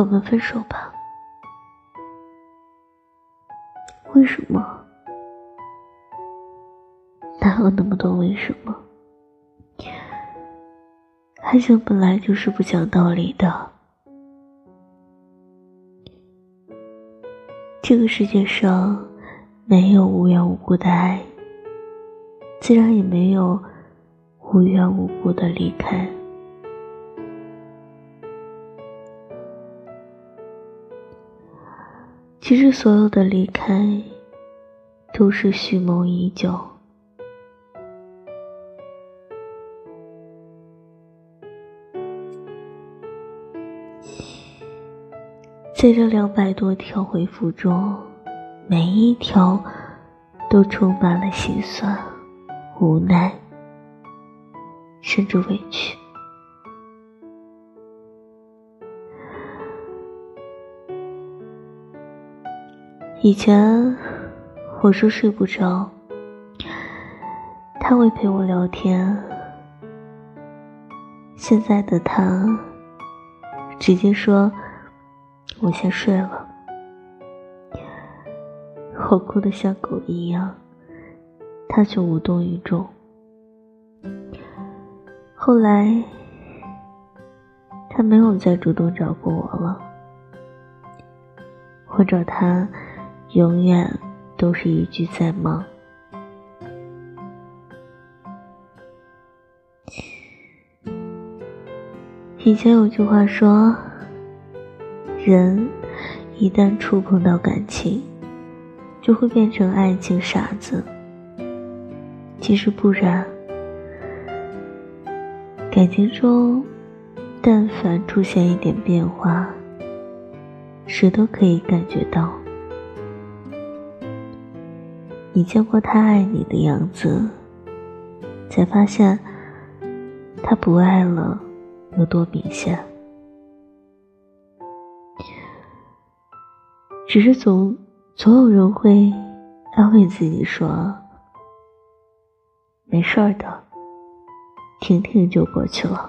我们分手吧。为什么？哪有那么多为什么？爱情本来就是不讲道理的。这个世界上没有无缘无故的爱，自然也没有无缘无故的离开。其实，所有的离开都是蓄谋已久。在这两百多条回复中，每一条都充满了心酸、无奈，甚至委屈。以前我说睡不着，他会陪我聊天。现在的他直接说：“我先睡了。”我哭得像狗一样，他却无动于衷。后来，他没有再主动找过我了，我找他。永远都是一句在忙。以前有句话说：“人一旦触碰到感情，就会变成爱情傻子。”其实不然，感情中，但凡出现一点变化，谁都可以感觉到。你见过他爱你的样子，才发现他不爱了有多明显。只是总总有人会安慰自己说：“没事的，听听就过去了。”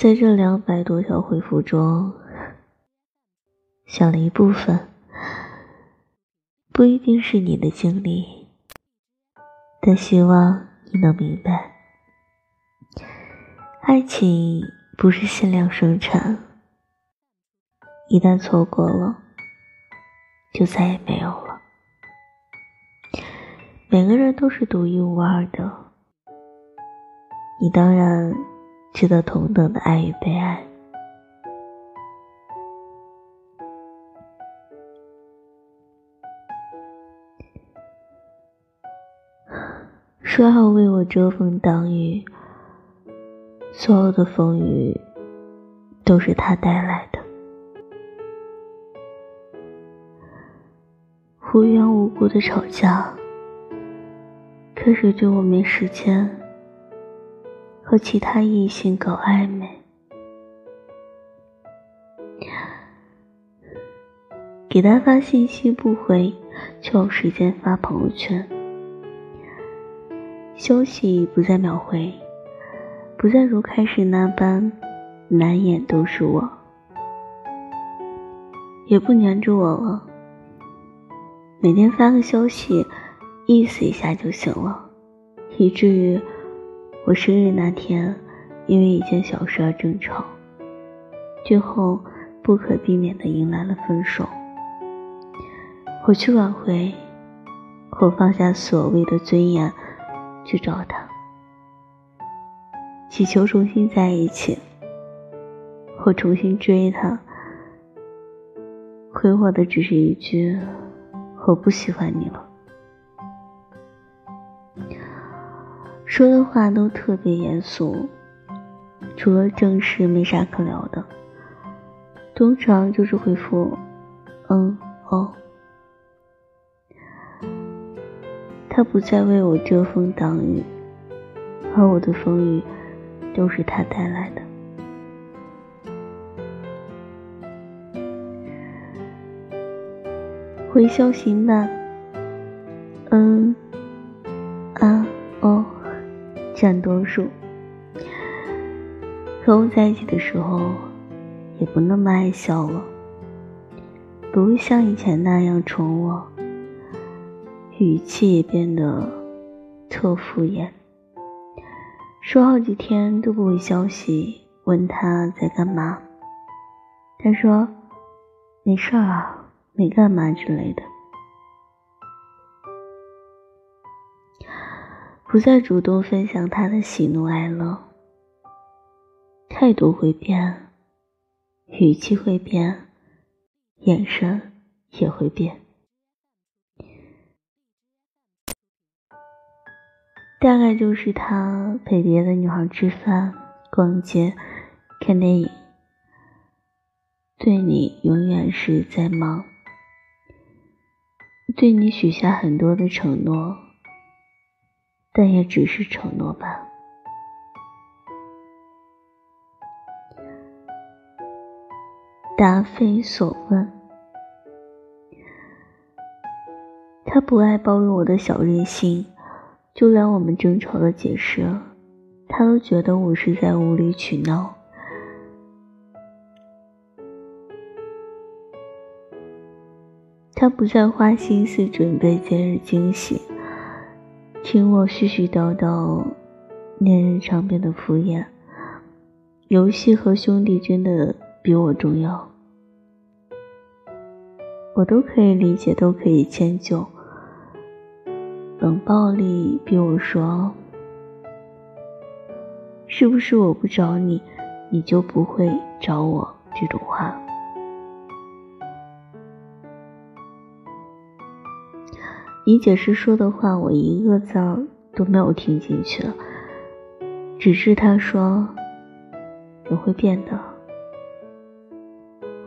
在这两百多条回复中，想了一部分，不一定是你的经历，但希望你能明白，爱情不是限量生产，一旦错过了，就再也没有了。每个人都是独一无二的，你当然。值得同等的爱与被爱。说要为我遮风挡雨，所有的风雨都是他带来的。无缘无故的吵架，可是对我没时间。和其他异性搞暧昧，给他发信息不回，却有时间发朋友圈，消息不再秒回，不再如开始那般满眼都是我，也不粘着我了，每天发个消息，意思一下就行了，以至于。我生日那天，因为一件小事而争吵，最后不可避免的迎来了分手。我去挽回，我放下所谓的尊严去找他，祈求重新在一起。我重新追他，回我的只是一句：“我不喜欢你了。”说的话都特别严肃，除了正事没啥可聊的，通常就是回复“嗯哦”。他不再为我遮风挡雨，而我的风雨都是他带来的。回消息慢，嗯。占多数。和我在一起的时候，也不那么爱笑了，不会像以前那样宠我，语气也变得特敷衍。说好几天都不回消息，问他在干嘛，他说没事儿啊，没干嘛之类的，不再主动分享他的喜怒哀乐。态度会变，语气会变，眼神也会变。大概就是他陪别的女孩吃饭、逛街、看电影，对你永远是在忙，对你许下很多的承诺，但也只是承诺吧。答非所问，他不爱包容我的小任性，就连我们争吵的解释，他都觉得我是在无理取闹。他不再花心思准备节日惊喜，听我絮絮叨叨，连日常变得敷衍。游戏和兄弟真的比我重要。我都可以理解，都可以迁就。冷暴力逼我说：“是不是我不找你，你就不会找我？”这种话，你解释说的话，我一个字儿都没有听进去，只是他说：“人会变的。”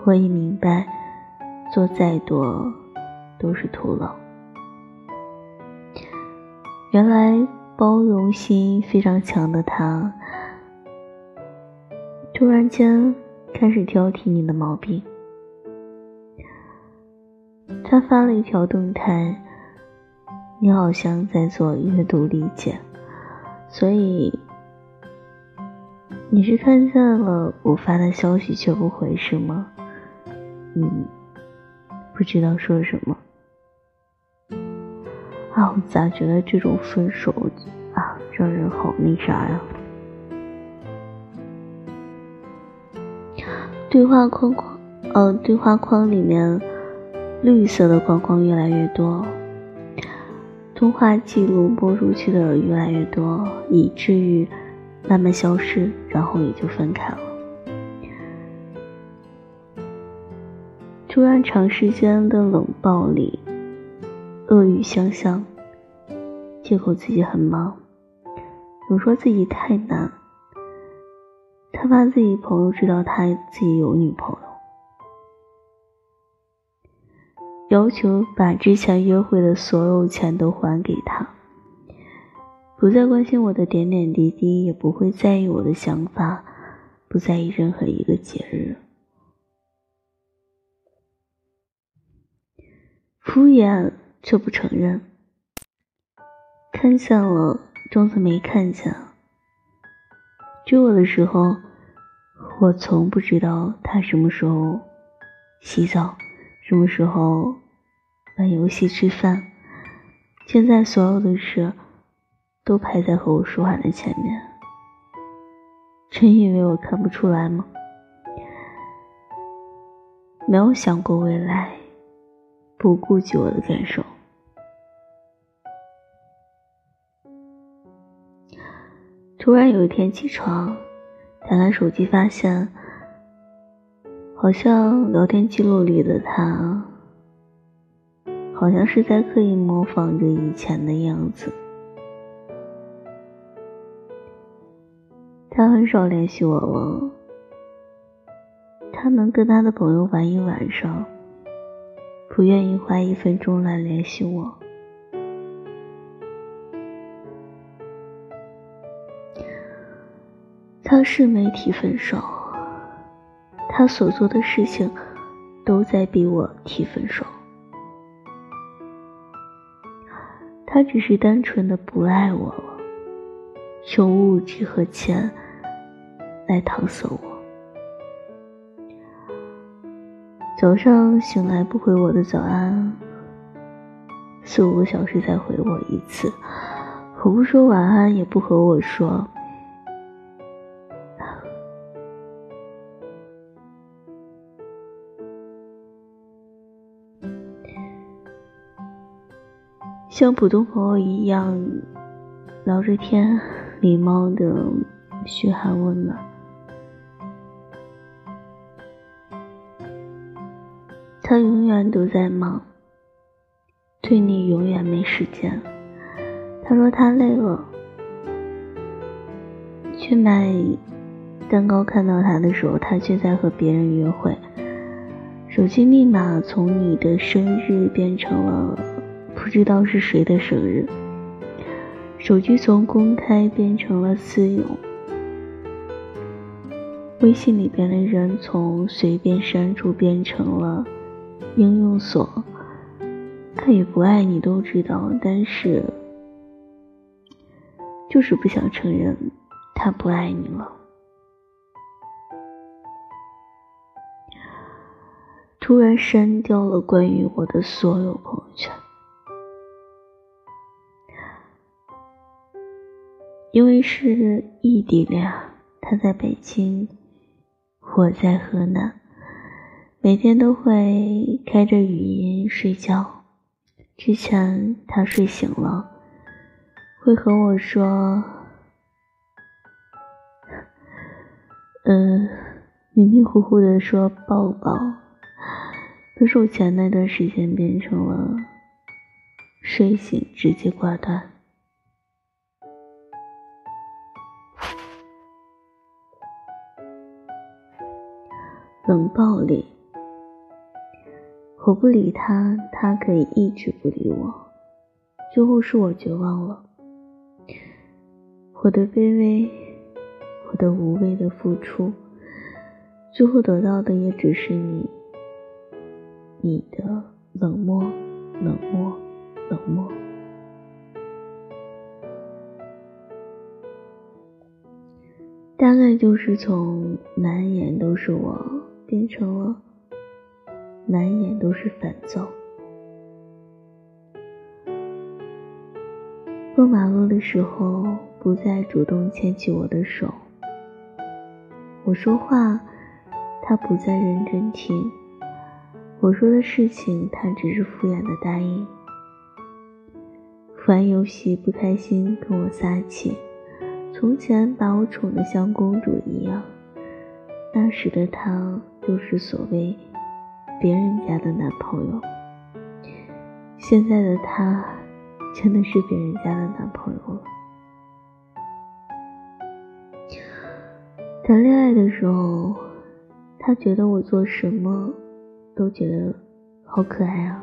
我已明白。做再多都是徒劳。原来包容心非常强的他，突然间开始挑剔你的毛病。他发了一条动态，你好像在做阅读理解，所以你是看见了我发的消息却不回是吗？嗯。不知道说什么啊！我咋觉得这种分手啊，让人好那啥呀？对话框框，呃，对话框里面绿色的框框越来越多，通话记录播出去的越来越多，以至于慢慢消失，然后也就分开了。突然，长时间的冷暴力、恶语相向，借口自己很忙，总说自己太难。他怕自己朋友知道他自己有女朋友，要求把之前约会的所有钱都还给他，不再关心我的点点滴滴，也不会在意我的想法，不在意任何一个节日。敷衍却不承认，看见了装作没看见。追我的时候，我从不知道他什么时候洗澡，什么时候玩游戏、吃饭。现在所有的事都排在和我说话的前面，真以为我看不出来吗？没有想过未来。不顾及我的感受。突然有一天起床，打开手机，发现好像聊天记录里的他，好像是在刻意模仿着以前的样子。他很少联系我了，他能跟他的朋友玩一晚上。不愿意花一分钟来联系我。他是没提分手，他所做的事情都在逼我提分手。他只是单纯的不爱我了，用物质和钱来搪塞我。早上醒来不回我的早安，四五个小时才回我一次。我不说晚安，也不和我说。像普通朋友一样聊着天，礼貌的嘘寒问暖。他永远都在忙，对你永远没时间。他说他累了，去买蛋糕，看到他的时候，他却在和别人约会。手机密码从你的生日变成了不知道是谁的生日。手机从公开变成了私有。微信里边的人从随便删除变成了应用锁。爱与不爱你都知道，但是。就是不想承认他不爱你了。突然删掉了关于我的所有朋友圈，因为是异地恋，他在北京，我在河南，每天都会开着语音睡觉。之前他睡醒了。会和我说，嗯，迷迷糊糊的说抱抱。可是我前那段时间变成了睡醒直接挂断，冷暴力。我不理他，他可以一直不理我，最后是我绝望了。我的卑微，我的无谓的付出，最后得到的也只是你，你的冷漠，冷漠，冷漠。大概就是从满眼都是我，变成了满眼都是烦躁。过马路的时候。不再主动牵起我的手，我说话，他不再认真听；我说的事情，他只是敷衍的答应。玩游戏不开心跟我撒气，从前把我宠得像公主一样，那时的他就是所谓别人家的男朋友。现在的他，真的是别人家的男朋友了。谈恋爱的时候，他觉得我做什么都觉得好可爱啊。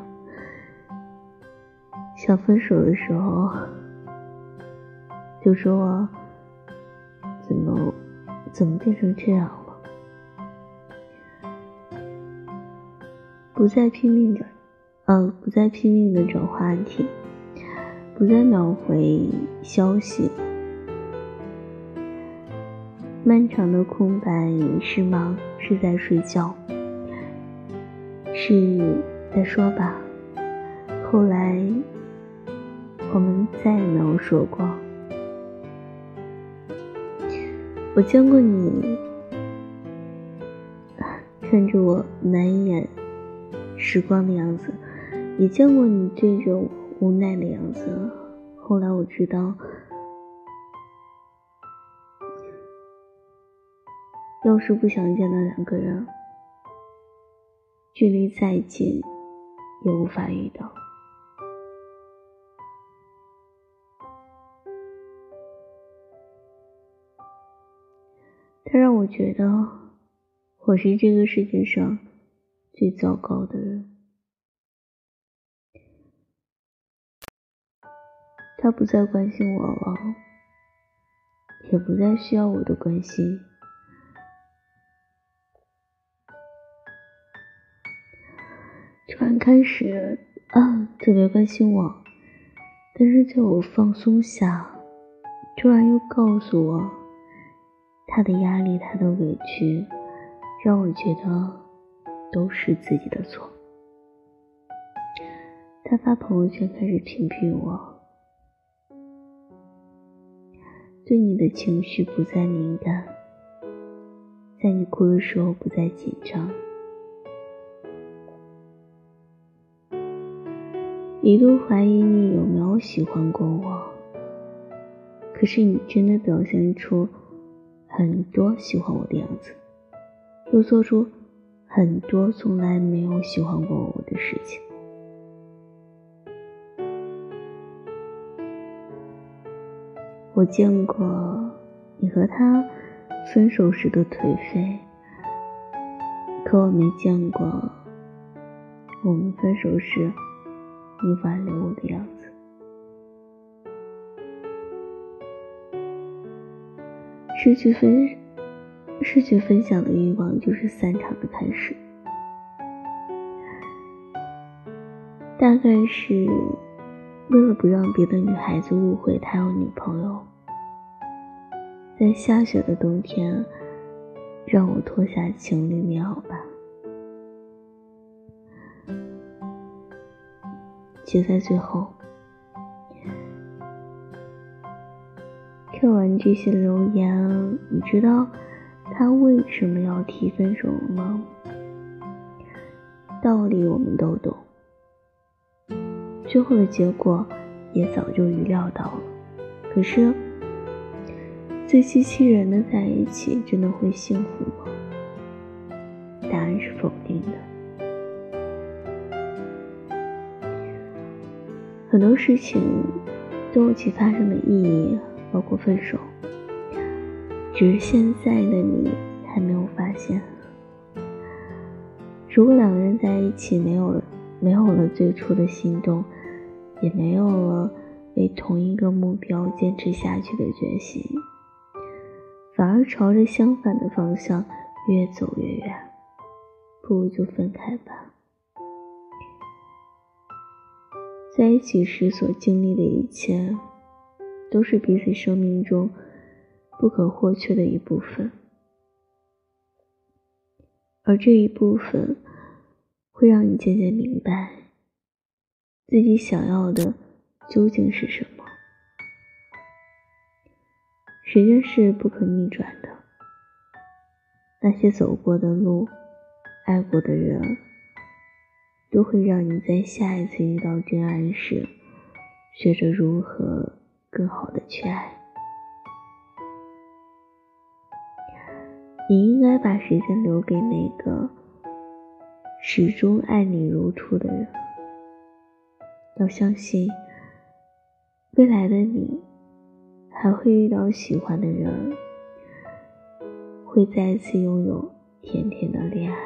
想分手的时候，就说我怎么怎么变成这样不再拼命的，嗯，不再拼命的找话题，不再秒回消息。漫长的空白是吗？是在睡觉？是再说吧。后来我们再也没有说过。我见过你看着我满眼时光的样子，也见过你对着我无奈的样子。后来我知道。要是不想见的两个人，距离再近也无法遇到。他让我觉得我是这个世界上最糟糕的人。他不再关心我了，也不再需要我的关心。突然开始啊，特别关心我，但是在我放松下，突然又告诉我，他的压力，他的委屈，让我觉得都是自己的错。他发朋友圈开始屏蔽我，对你的情绪不再敏感，在你哭的时候不再紧张，一度怀疑你有没有喜欢过我。可是你真的表现出很多喜欢我的样子，又做出很多从来没有喜欢过我的事情。我见过你和他分手时的颓废，可我没见过我们分手时你挽留我的样子。失去分，失去分享的欲望，就是散场的开始。大概是。为了不让别的女孩子误会他有女朋友，在下雪的冬天，让我脱下情侣棉袄吧。写在最后，看完这些留言，你知道他为什么要提分手吗？道理我们都懂。最后的结果也早就预料到了，可是自欺欺人的在一起真的会幸福吗？答案是否定的。很多事情都有其发生的意义，包括分手，只是现在的你还没有发现。如果两个人在一起没有了，没有了最初的心动。也没有了为同一个目标坚持下去的决心，反而朝着相反的方向越走越远，不如就分开吧。在一起时所经历的一切，都是彼此生命中不可或缺的一部分，而这一部分会让你渐渐明白。自己想要的究竟是什么？时间是不可逆转的，那些走过的路、爱过的人，都会让你在下一次遇到真爱时，学着如何更好的去爱。你应该把时间留给那个始终爱你如初的人。要相信，未来的你还会遇到喜欢的人，会再次拥有甜甜的恋爱。